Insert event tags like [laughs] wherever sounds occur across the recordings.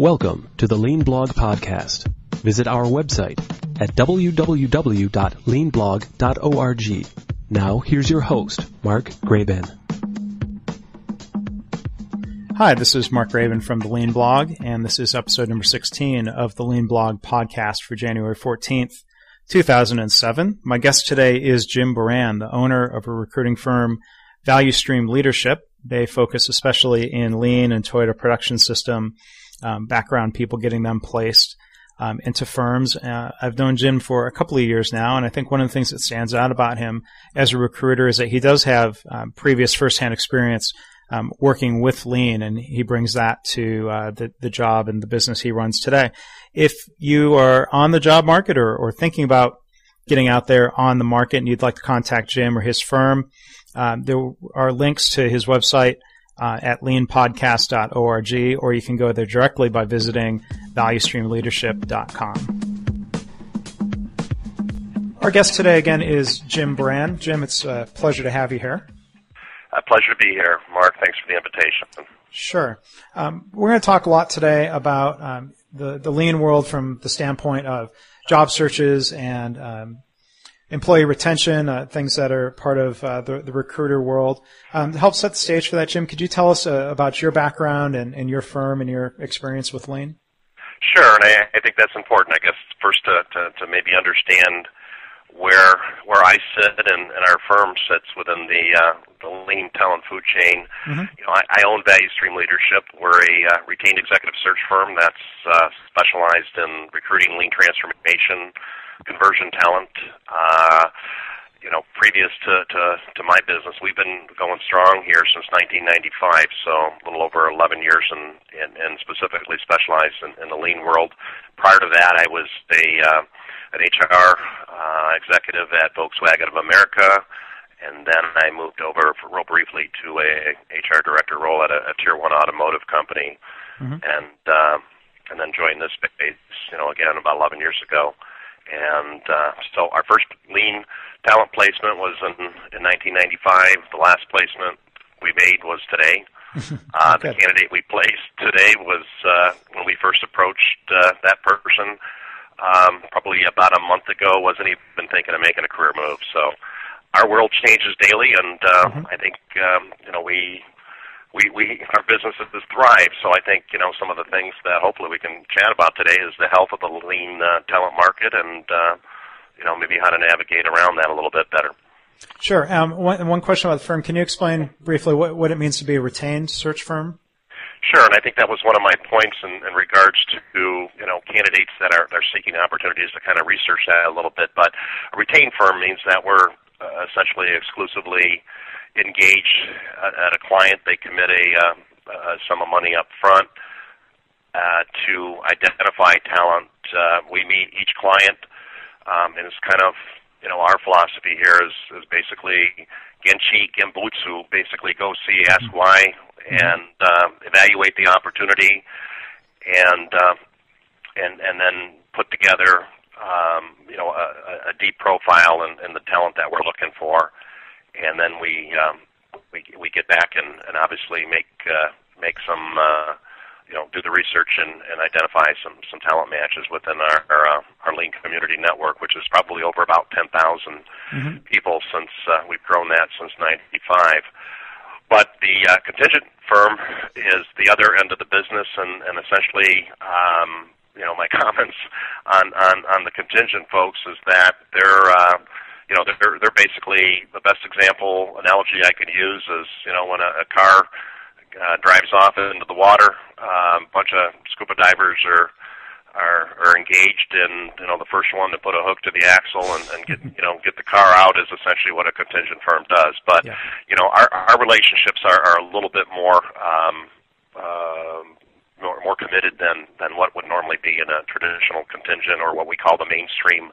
Welcome to the Lean Blog Podcast. Visit our website at www.leanblog.org. Now, here's your host, Mark Graban. Hi, this is Mark Graban from the Lean Blog, and this is episode number 16 of the Lean Blog podcast for January 14th, 2007. My guest today is Jim Baran, the owner of a recruiting firm, Value Stream Leadership. They focus especially in lean and Toyota production system um, background people, getting them placed um, into firms. Uh, I've known Jim for a couple of years now, and I think one of the things that stands out about him as a recruiter is that he does have um, previous firsthand experience um, working with lean, and he brings that to uh, the, the job and the business he runs today. If you are on the job market or, or thinking about getting out there on the market and you'd like to contact Jim or his firm, um, there are links to his website uh, at leanpodcast.org, or you can go there directly by visiting valuestreamleadership.com. Our guest today again is Jim Baran. Jim, it's a pleasure to have you here. A pleasure to be here, Mark. Thanks for the invitation. Sure. Um, we're going to talk a lot today about um, the the lean world from the standpoint of job searches and um, employee retention, uh, things that are part of uh, the, the, recruiter world. Um, to help set the stage for that, Jim, could you tell us uh, about your background and, and, your firm and your experience with lean? Sure, and I, I think that's important. I guess first to, to, to maybe understand where where I sit and, and our firm sits within the uh, the lean talent food chain. Mm-hmm. You know, I, I own Value Stream Leadership. We're a uh, retained executive search firm that's uh, specialized in recruiting lean transformation, conversion talent. Uh, you know, previous to, to to my business, we've been going strong here since 1995, so a little over 11 years, and and, and specifically specialized in, in the lean world. Prior to that, I was a uh, an HR uh, executive at Volkswagen of America, and then I moved over for, real briefly to a HR director role at a, a tier one automotive company, mm-hmm. and uh, and then joined this space, you know, again about 11 years ago. And uh, so our first lean talent placement was in, in 1995. The last placement we made was today. [laughs] uh, the candidate we placed today was uh, when we first approached uh, that person um, probably about a month ago. Wasn't even thinking of making a career move. So our world changes daily, and uh, mm-hmm. I think um, you know we we we our businesses thrive. So I think you know some of the things that hopefully we can chat about today is the health of the lean uh, talent market, and uh, you know maybe how to navigate around that a little bit better. Sure. Um, one, one question about the firm. Can you explain briefly what, what it means to be a retained search firm? Sure, and I think that was one of my points in, in regards to you know candidates that are are seeking opportunities to kind of research that a little bit. But a retained firm means that we're uh, essentially exclusively engaged at, a client. They commit a, uh, a sum of money up front uh, to identify talent. Uh, we meet each client, um, and it's kind of you know our philosophy here is is basically genchi genbutsu. Basically, go see, ask mm-hmm. why, Mm-hmm. and uh, evaluate the opportunity, and uh, and and then put together um, you know a, a deep profile and, and the talent that we're looking for, and then we um, we we get back and, and obviously make uh, make some uh, you know do the research and, and identify some some talent matches within our our, uh, our lean community network, which is probably over about 10,000 mm-hmm. people since uh, we've grown that since '95. But the uh, contingent firm is the other end of the business, and, and essentially, um, you know, my [laughs] comments on, on, on the contingent folks is that they're, uh, you know, they're, they're basically the best example analogy I could use is, you know, when a, a car uh, drives off into the water, um, a bunch of scuba divers are are are engaged in you know the first one to put a hook to the axle and, and get [laughs] you know get the car out is essentially what a contingent firm does. But yeah. you know our our relationships are, are a little bit more um, uh, more, more committed than than what would normally be in a traditional contingent or what we call the mainstream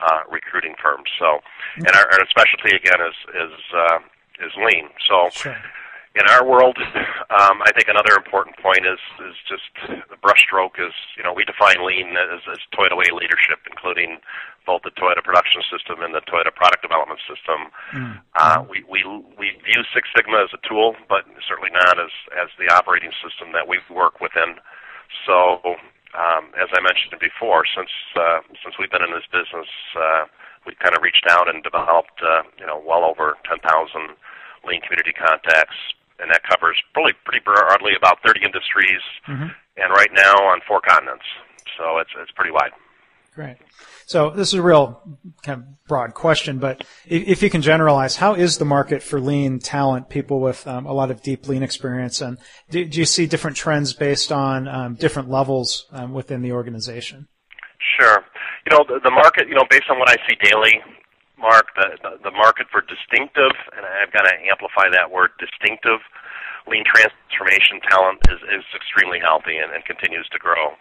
uh, recruiting firms. So and our, our specialty again is is uh, is lean. So. Sure in our world, um, I think another important point is is just the brushstroke is you know we define lean as, as Toyota Way leadership, including both the Toyota production system and the Toyota product development system. Mm-hmm. Uh, we we we view Six Sigma as a tool, but certainly not as as the operating system that we work within. So, um, as I mentioned before, since uh, since we've been in this business, uh, we've kind of reached out and developed, uh, you know, well over 10,000 lean community contacts, and that covers probably pretty broadly about 30 industries, mm-hmm. and right now on four continents. So it's it's pretty wide. Great. So this is a real kind of broad question, but if you can generalize, how is the market for lean talent, people with um, a lot of deep lean experience, and do, do you see different trends based on um, different levels um, within the organization? Sure. You know, the, the market, you know, based on what I see daily, Mark, the, the, the market for distinctive, and I've got to amplify that word, distinctive lean transformation talent is, is extremely healthy and, and continues to grow.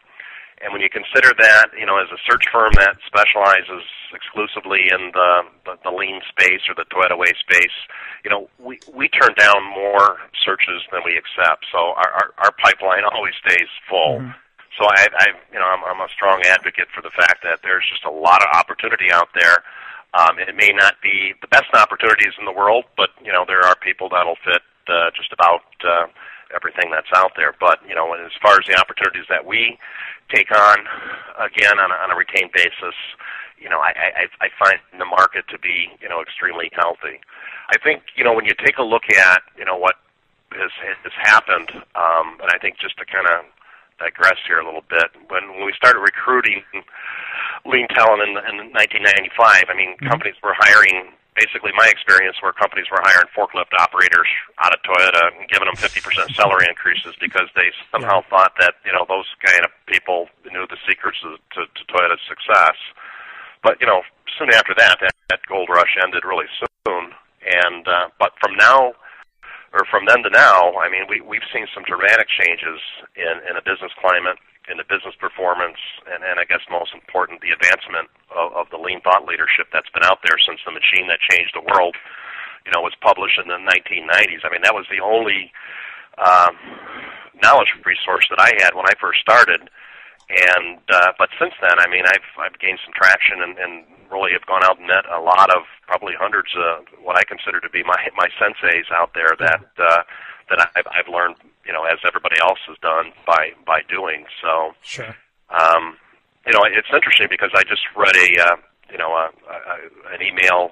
And when you consider that, you know, as a search firm that specializes exclusively in the, the, the lean space or the Toyota Way space, you know, we, we turn down more searches than we accept. So our, our, our pipeline always stays full. Mm-hmm. So I, I, you know, I'm, I'm a strong advocate for the fact that there's just a lot of opportunity out there. Um, it may not be the best opportunities in the world, but you know, there are people that'll fit uh, just about uh, everything that's out there. But you know, as far as the opportunities that we take on, again on a, on a retained basis, you know, I, I, I find the market to be you know extremely healthy. I think you know when you take a look at you know what has has happened, um, and I think just to kind of digress here a little bit, when when we started recruiting lean talent in, in 1995, I mean, mm-hmm. companies were hiring basically my experience where companies were hiring forklift operators out of Toyota and giving them 50% [laughs] salary increases because they somehow yeah. thought that you know those kind of people knew the secrets to, to, to Toyota's success. But you know, soon after that, that, that gold rush ended really soon. And uh, but from now, or from then to now, I mean, we we've seen some dramatic changes in in a business climate in the business performance, and, and I guess most important, the advancement of, of the lean thought leadership that's been out there since the machine that changed the world, you know, was published in the 1990s. I mean, that was the only um, knowledge resource that I had when I first started. And uh, but since then, I mean, I've I've gained some traction and, and really have gone out and met a lot of probably hundreds of what I consider to be my my senseis out there that uh, that I've, I've learned you know, as everybody else has done by by doing. So, sure. Um, you know, it's interesting because I just read a uh, you know a, a, an email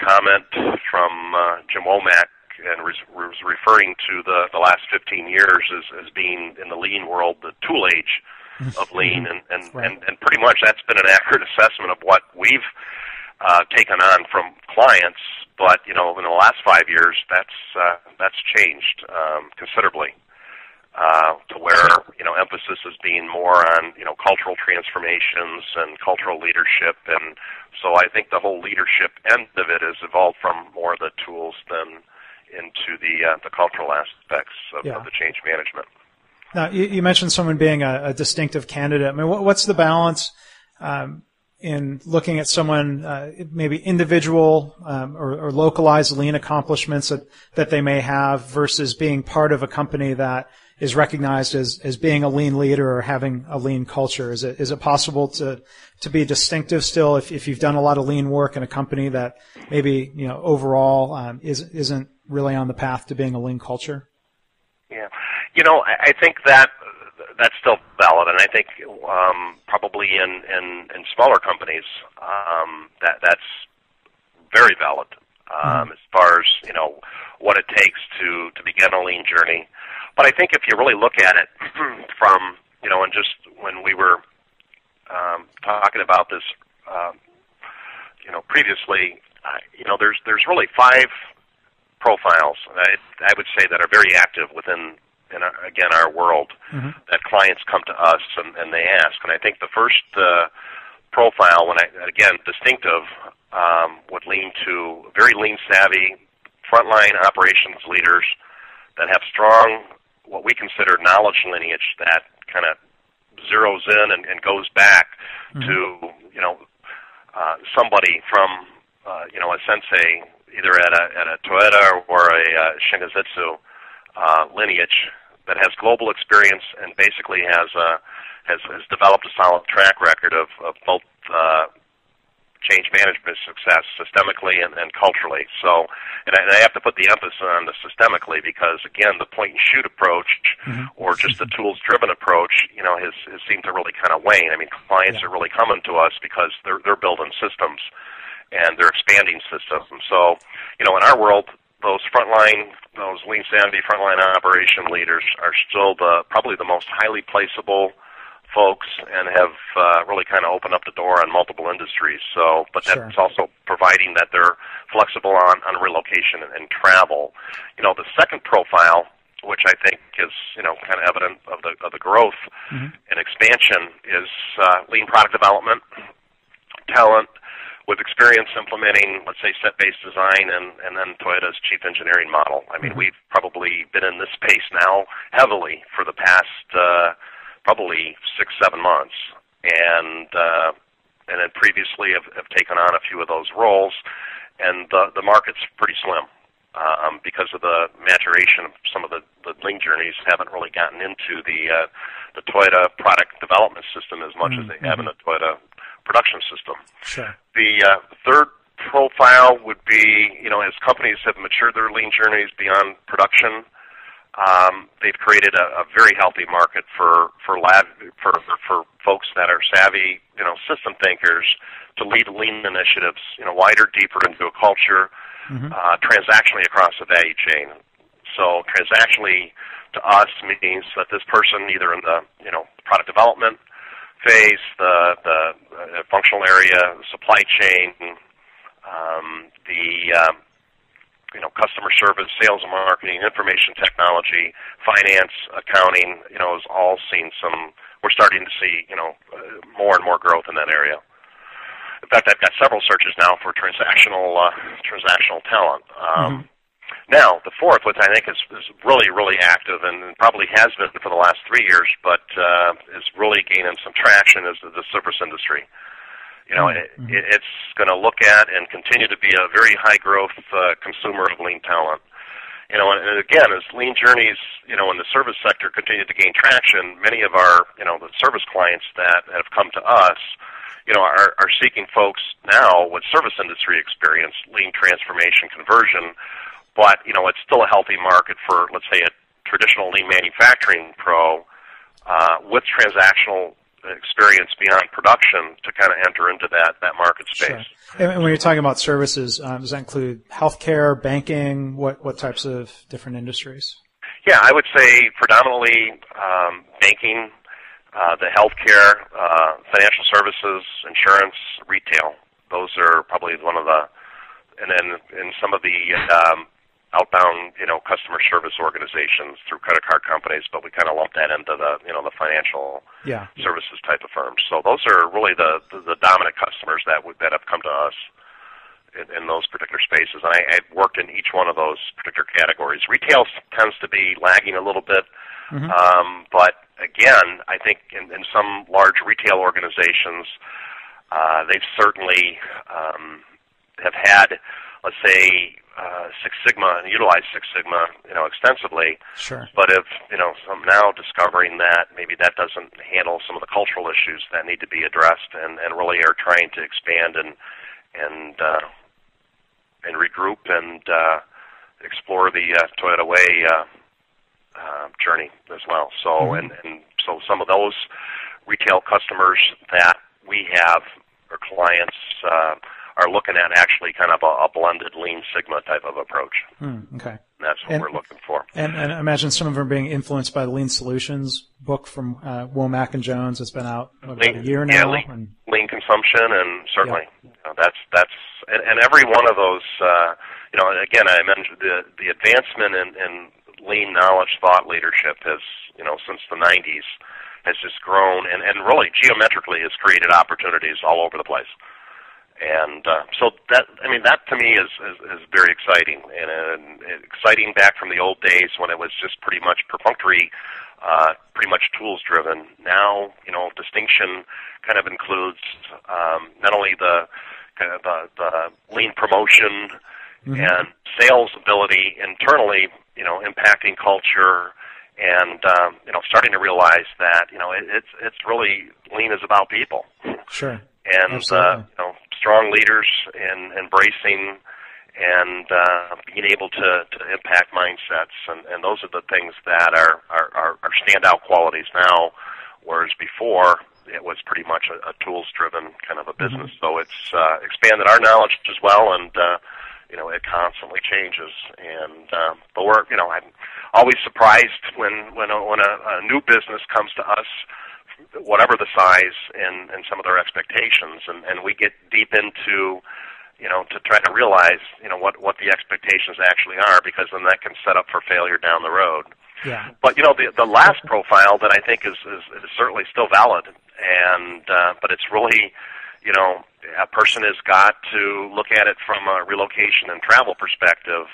comment from uh, Jim Womack and was, was referring to the the last 15 years as as being in the lean world the tool age [laughs] of lean, and and, right. and and pretty much that's been an accurate assessment of what we've uh, taken on from clients but you know, in the last five years, that's uh, that's changed um, considerably. Uh, to where you know emphasis is being more on you know cultural transformations and cultural leadership, and so I think the whole leadership end of it has evolved from more of the tools than into the uh, the cultural aspects of, yeah. of the change management. Now you, you mentioned someone being a, a, distinctive candidate. I mean, what, what's the balance um, in looking at someone, uh, maybe individual um, or, or, localized lean accomplishments that, that they may have versus being part of a company that is recognized as, as being a lean leader or having a lean culture? Is it, is it possible to, to be distinctive still if, if you've done a lot of lean work in a company that maybe, you know, overall um, is, isn't really on the path to being a lean culture? Yeah. You know, I think that that's still valid, and I think um, probably in, in, in smaller companies um, that that's very valid um, mm. as far as you know what it takes to to begin a lean journey. But I think if you really look at it [clears throat] from you know, and just when we were um, talking about this, uh, you know, previously, uh, you know, there's there's really five profiles I, I would say that are very active within in our, again our world mm-hmm. that clients come to us and, and they ask. And I think the first uh, profile, when I again distinctive, um, would lean to very lean savvy frontline operations leaders that have strong what we consider knowledge lineage that kind of zeroes in and, and goes back mm-hmm. to you know uh, somebody from uh, you know a sensei either at a at a Toyota or a uh, uh, lineage that has global experience and basically has uh, has, has developed a solid track record of, of both uh, change management success systemically and, and culturally. So, and I, and I have to put the emphasis on the systemically because again, the point and shoot approach mm-hmm. or just the tools driven approach, you know, has, has seemed to really kind of wane. I mean, clients yeah. are really coming to us because they're they're building systems and they're expanding systems. And so, you know, in our world, those frontline, those lean savvy frontline operation leaders are still the probably the most highly placeable folks and have uh, really kind of opened up the door on multiple industries. So, but sure. that's also providing that they're flexible on, on relocation and, and travel. You know, the second profile, which I think is you know kind of evident of the of the growth mm-hmm. and expansion, is uh, lean product development, talent with experience implementing, let's say, set-based design and, and then Toyota's chief engineering model. I mean, mm-hmm. we've probably been in this space now heavily for the past uh, probably six, seven months, and uh, and then previously have, have taken on a few of those roles, and the the market's pretty slim. Um, because of the maturation of some of the, the lean journeys haven't really gotten into the uh, the Toyota product development system as much mm-hmm. as they have in the Toyota production system. Sure. The uh, third profile would be, you know, as companies have matured their lean journeys beyond production, um, they've created a, a very healthy market for for lab for for folks that are savvy, you know, system thinkers to lead lean initiatives, you know, wider, deeper into a culture, mm-hmm. uh, transactionally across the value chain. So transactionally to us means that this person, either in the you know product development phase, the the uh, functional area, supply chain, um, the um, you know, customer service, sales and marketing, information technology, finance, accounting, you know, has all seen some. We're starting to see, you know, uh, more and more growth in that area. In fact, I've got several searches now for transactional uh, transactional talent. Um, mm-hmm. Now, the fourth, which I think is, is really, really active and probably has been for the last three years, but uh, is really gaining some traction, is the, the service industry. You know, mm-hmm. it, it's going to look at and continue to be a very high growth uh, consumer of lean talent. You know, and, and again, as lean journeys, you know, in the service sector continue to gain traction, many of our, you know, the service clients that have come to us, you know, are, are seeking folks now with service industry experience, lean transformation, conversion. But you know, it's still a healthy market for, let's say, a traditional lean manufacturing pro uh, with transactional experience beyond production to kind of enter into that that market space. Sure. And when you're talking about services, um, does that include healthcare, banking? What what types of different industries? Yeah, I would say predominantly um, banking, uh, the healthcare, uh, financial services, insurance, retail. Those are probably one of the, and then in some of the um, outbound, you know, customer service organizations through credit card companies, but we kind of lump that into the, you know, the financial yeah. services type of firms. So those are really the the, the dominant customers that would, that have come to us in, in those particular spaces. And I, I've worked in each one of those particular categories. Retail tends to be lagging a little bit, mm-hmm. um, but again, I think in, in some large retail organizations, uh, they've certainly um, have had, let's say, uh, Six Sigma and utilize Six Sigma, you know, extensively. Sure. But if you know, I'm now discovering that maybe that doesn't handle some of the cultural issues that need to be addressed, and and really are trying to expand and and uh, and regroup and uh, explore the uh, Toyota Way uh, uh, journey as well. So mm-hmm. and and so some of those retail customers that we have or clients. Uh, are looking at actually kind of a, a blended Lean Sigma type of approach. Hmm, okay. And that's what and, we're looking for. And, and I imagine some of them are being influenced by the Lean Solutions book from uh, Womack and Jones. It's been out what, lean, about a year now. Yeah, lean, and, lean consumption, and certainly yeah. you know, that's that's and, and every one of those. Uh, you know, again, I mentioned the the advancement in, in lean knowledge thought leadership has you know since the 90s has just grown and, and really geometrically has created opportunities all over the place and uh, so that I mean that to me is is, is very exciting and, and exciting back from the old days when it was just pretty much perfunctory, uh, pretty much tools driven. Now you know distinction kind of includes um, not only the kind of the, the lean promotion mm-hmm. and sales ability internally, you know, impacting culture and um, you know starting to realize that you know it, it's it's really lean is about people. Sure. And uh, you know strong leaders in embracing and uh, being able to, to impact mindsets, and, and those are the things that are, are, are, are standout qualities now, whereas before it was pretty much a, a tools-driven kind of a mm-hmm. business. Mm-hmm. So it's uh, expanded our knowledge as well, and uh, you know it constantly changes. And uh, but we're you know I'm always surprised when when a, when a, a new business comes to us whatever the size and, and some of their expectations and, and we get deep into you know, to try to realize, you know, what what the expectations actually are, because then that can set up for failure down the road. Yeah. But you know, the the last profile that I think is is, is certainly still valid, and uh, but it's really, you know, a person has got to look at it from a relocation and travel perspective.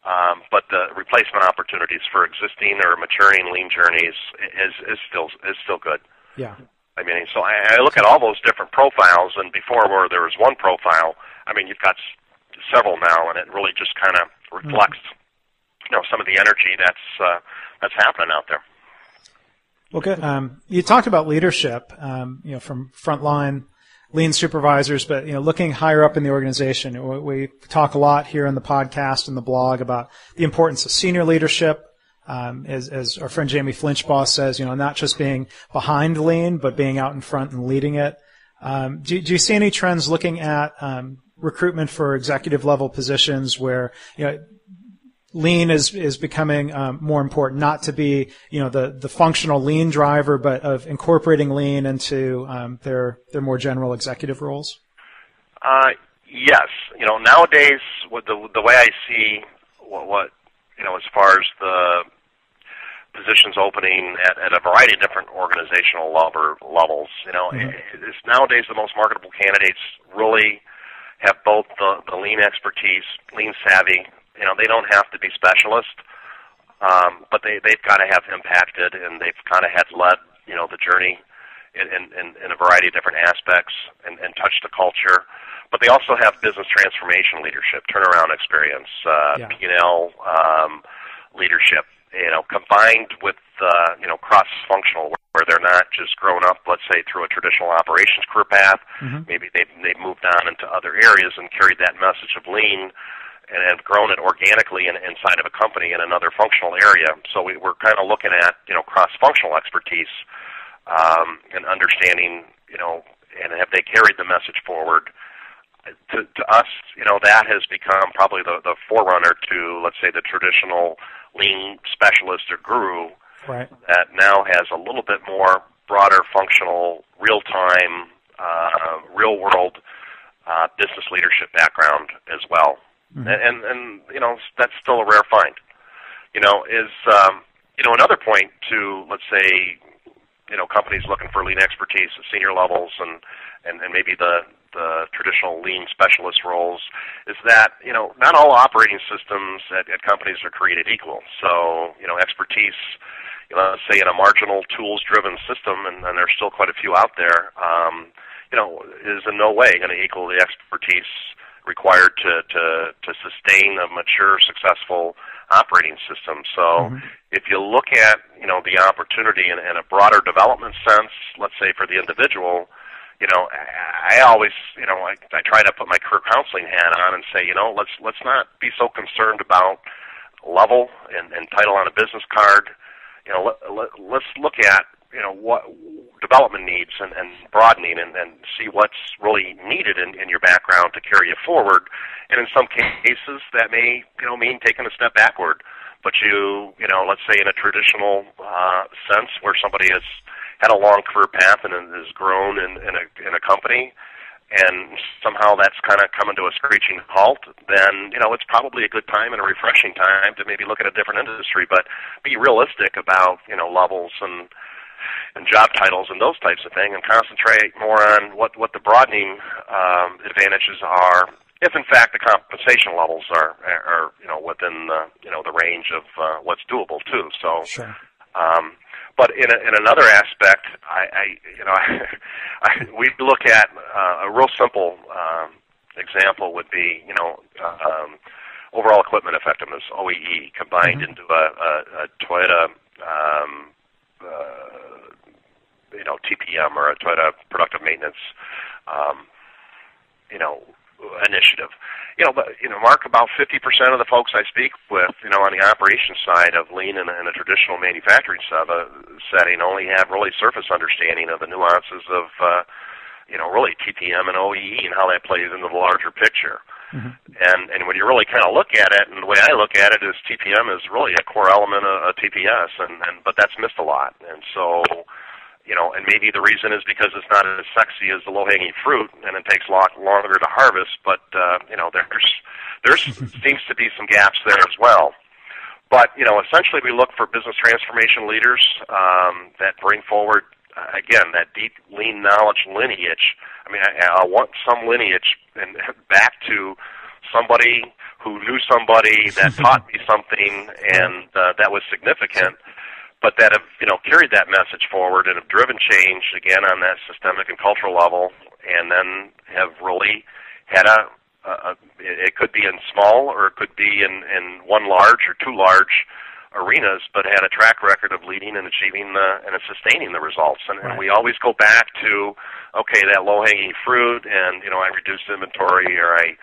Um, but the replacement opportunities for existing or maturing lean journeys is is still is still good. Yeah. I mean, so I, I look at all those different profiles, and before where there was one profile, I mean, you've got several now, and it really just kind of reflects, mm-hmm. you know, some of the energy that's uh, that's happening out there. Well, good. Um, you talked about leadership, um, you know, from frontline lean supervisors, but you know, looking higher up in the organization, we, talk a lot here in the podcast and the blog about the importance of senior leadership. Um, as, as, our friend Jamie Flinchbaugh says, you know, not just being behind lean, but being out in front and leading it. Um, do, do, you see any trends looking at um, recruitment for executive level positions where you know lean is is becoming um, more important not to be you know the the functional lean driver but of incorporating lean into um, their their more general executive roles uh, yes you know nowadays with the the way I see what, what you know as far as the positions opening at, at a variety of different organizational level, levels you know mm-hmm. it's nowadays the most marketable candidates really have both the, the lean expertise, lean savvy. You know, they don't have to be specialists, um, but they they've got to have impacted and they've kind of had led you know the journey in, in, in a variety of different aspects and, and touched the culture. But they also have business transformation leadership, turnaround experience, uh, yeah. P&L um, leadership. You know, combined with uh, you know cross-functional where they're not just grown up, let's say, through a traditional operations career path. Mm-hmm. Maybe they've, they've moved on into other areas and carried that message of lean and have grown it organically in, inside of a company in another functional area. So we, we're kind of looking at, you know, cross-functional expertise um, and understanding, you know, and have they carried the message forward. To, to us, you know, that has become probably the, the forerunner to, let's say, the traditional lean specialist or guru right. that now has a little bit more broader functional, real time, uh, real world uh, business leadership background as well. Mm-hmm. And, and you know that's still a rare find. You know is um, you know another point to let's say you know companies looking for lean expertise at senior levels and and, and maybe the the traditional lean specialist roles is that you know not all operating systems at, at companies are created equal. So you know expertise you know, say in a marginal tools-driven system, and, and there's still quite a few out there, um, you know, is in no way going to equal the expertise required to, to, to sustain a mature, successful operating system. So mm-hmm. if you look at, you know, the opportunity in, in a broader development sense, let's say for the individual, you know, I always, you know, I, I try to put my career counseling hat on and say, you know, let's let's not be so concerned about level and, and title on a business card you know, let, let, let's look at you know what development needs and, and broadening and, and see what's really needed in, in your background to carry you forward. And in some cases, that may you know mean taking a step backward. But you you know, let's say in a traditional uh, sense, where somebody has had a long career path and has grown in, in a in a company, and somehow that's kind of coming to a screeching halt, then you know it's probably a good time and a refreshing time to maybe look at a different industry, but be realistic about you know levels and and job titles and those types of things, and concentrate more on what what the broadening um, advantages are. If in fact the compensation levels are are you know within the you know the range of uh, what's doable too. So. Sure. Um, but in, a, in another aspect, I, I you know, I, [laughs] I, we look at uh, a real simple um, example would be, you know, um, overall equipment effectiveness (OEE) combined mm-hmm. into a, a, a Toyota, um, uh, you know, TPM or a Toyota productive maintenance. Um, you initiative. You know, but you know, Mark, about 50% of the folks I speak with, you know, on the operations side of lean in, in a traditional manufacturing uh, setting, only have really surface understanding of the nuances of, uh, you know, really TPM and OEE and how that plays into the larger picture. Mm-hmm. And and when you really kind of look at it, and the way I look at it is TPM is really a core element of, of TPS, and and but that's missed a lot. And so, you know, and maybe the reason is because it's not as sexy as the low hanging fruit, and it takes a lot longer to harvest. But uh, you know, there's there's [laughs] seems to be some gaps there as well. But you know, essentially, we look for business transformation leaders um, that bring forward again that deep lean knowledge lineage. I mean, I, I want some lineage and [laughs] back to somebody who knew somebody that [laughs] taught me something and uh, that was significant, but that have you know carried that message forward and have driven change again on that systemic and cultural level, and then have really had a, a, a it could be in small or it could be in in one large or two large arenas, but had a track record of leading and achieving the, and sustaining the results. And, right. and we always go back to, okay, that low hanging fruit, and you know, I reduced inventory, or I,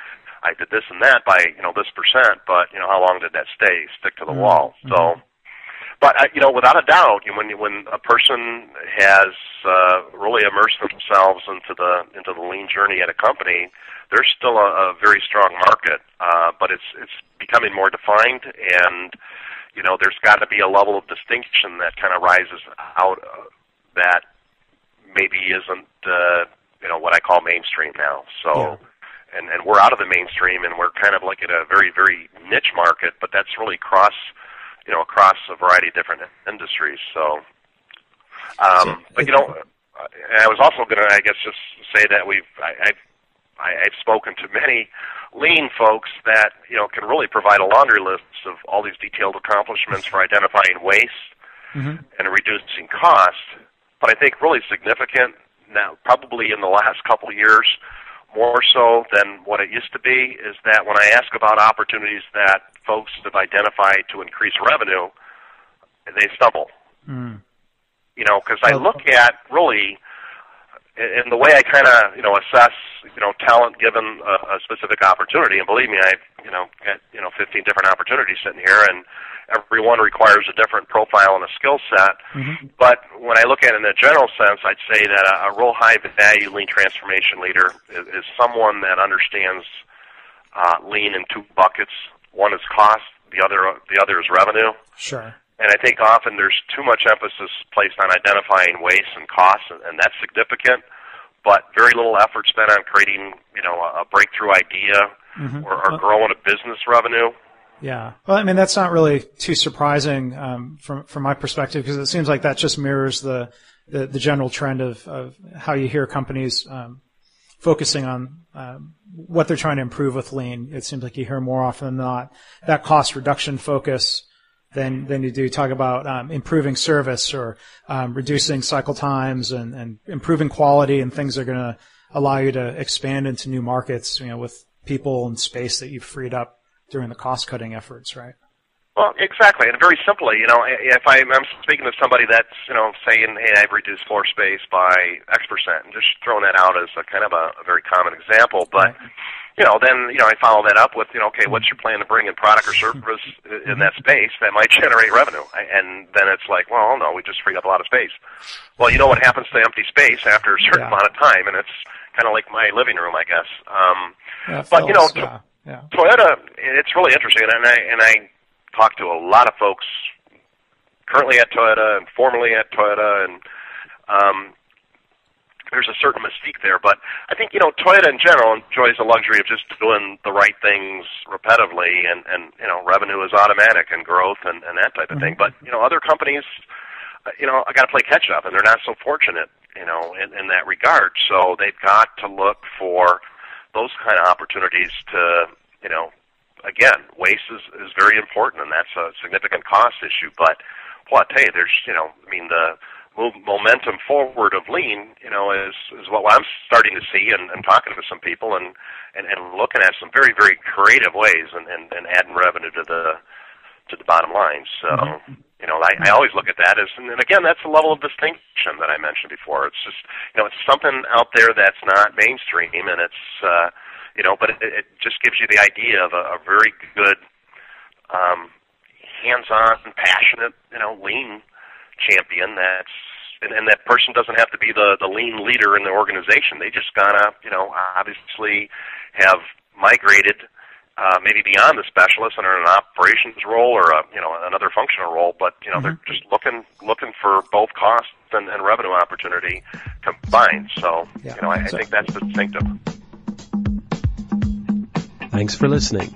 I did this and that by you know this percent, but you know, how long did that stay? Stick to the mm-hmm. wall. So. But uh, you know, without a doubt, when when a person has uh, really immersed themselves into the into the lean journey at a company, there's still a, a very strong market, uh, but it's it's becoming more defined, and you know, there's got to be a level of distinction that kind of rises out uh, that maybe isn't, uh, you know, what I call mainstream now. So, yeah. and and we're out of the mainstream, and we're kind of like at a very very niche market, but that's really cross, you know, across a variety of different industries. So, um, but you know, I was also going to, I guess, just say that we've I, I've I, I've spoken to many lean folks that you know can really provide a laundry list of all these detailed accomplishments for identifying waste mm-hmm. and reducing cost. But I think really significant now, probably in the last couple of years, more so than what it used to be, is that when I ask about opportunities that folks have identified to increase revenue, they stumble. Mm. You know, because I look at really and the way I kind of you know assess you know talent given a, a specific opportunity, and believe me, I you know get you know 15 different opportunities sitting here, and every one requires a different profile and a skill set. Mm-hmm. But when I look at it in a general sense, I'd say that a, a real high value lean transformation leader is, is someone that understands uh, lean in two buckets. One is cost, the other the other is revenue. Sure. And I think often there's too much emphasis placed on identifying waste and costs, and, and that's significant, but very little effort spent on creating, you know, a, breakthrough idea mm-hmm. or, or growing a business revenue. Yeah. Well, I mean, that's not really too surprising um, from from my perspective because it seems like that just mirrors the the, the general trend of, of how you hear companies um, focusing on um, what they're trying to improve with lean. It seems like you hear more often than not that cost reduction focus than than you do talk about um, improving service or um, reducing cycle times and, and improving quality and things that are going to allow you to expand into new markets. You know, with people and space that you've freed up during the cost cutting efforts, right? Well, exactly, and very simply, you know, if I'm, I'm speaking to somebody that's, you know, saying, "Hey, I've reduced floor space by X percent," and just throwing that out as a kind of a, a very common example, but right you know, then you know I follow that up with you know, okay, what's your plan to bring in product or service in that space that might [laughs] generate revenue? And then it's like, well, no, we just freed up a lot of space. Well, you know what happens to empty space after a certain yeah. amount of time, and it's kind of like my living room, I guess. Um, yeah, but you know, yeah. Yeah. Toyota, it's really interesting, and I and I talk to a lot of folks currently at Toyota and formerly at Toyota, and um, there's a certain mystique there. But I think you know Toyota in general enjoys the luxury of just doing the right things repetitively, and and you know revenue is automatic and growth and and that type of thing. Mm-hmm. But you know other companies, uh, you know, I got to play catch up, and they're not so fortunate, you know, in, in that regard. So they've got to look for those kind of opportunities to you know. Again, waste is, is very important, and that's a significant cost issue. But, well, I tell you, there's, you know, I mean, the move momentum forward of lean, you know, is is what I'm starting to see and, and talking to some people and, and and looking at some very very creative ways and and, and adding revenue to the to the bottom line. So. Mm-hmm. You know, I, I always look at that as, and again, that's a level of distinction that I mentioned before. It's just, you know, it's something out there that's not mainstream, and it's, uh, you know, but it, it just gives you the idea of a, a very good, um, hands-on, passionate, you know, lean champion that's and, and that person doesn't have to be the the lean leader in the organization. They just gotta, you know, obviously have migrated uh, maybe beyond the specialist and are in an operations role or a, you know another functional role, but you know mm-hmm. they're just looking looking for both cost and, and revenue opportunity combined. So yeah, you know I, I think that's distinctive. Thanks for listening.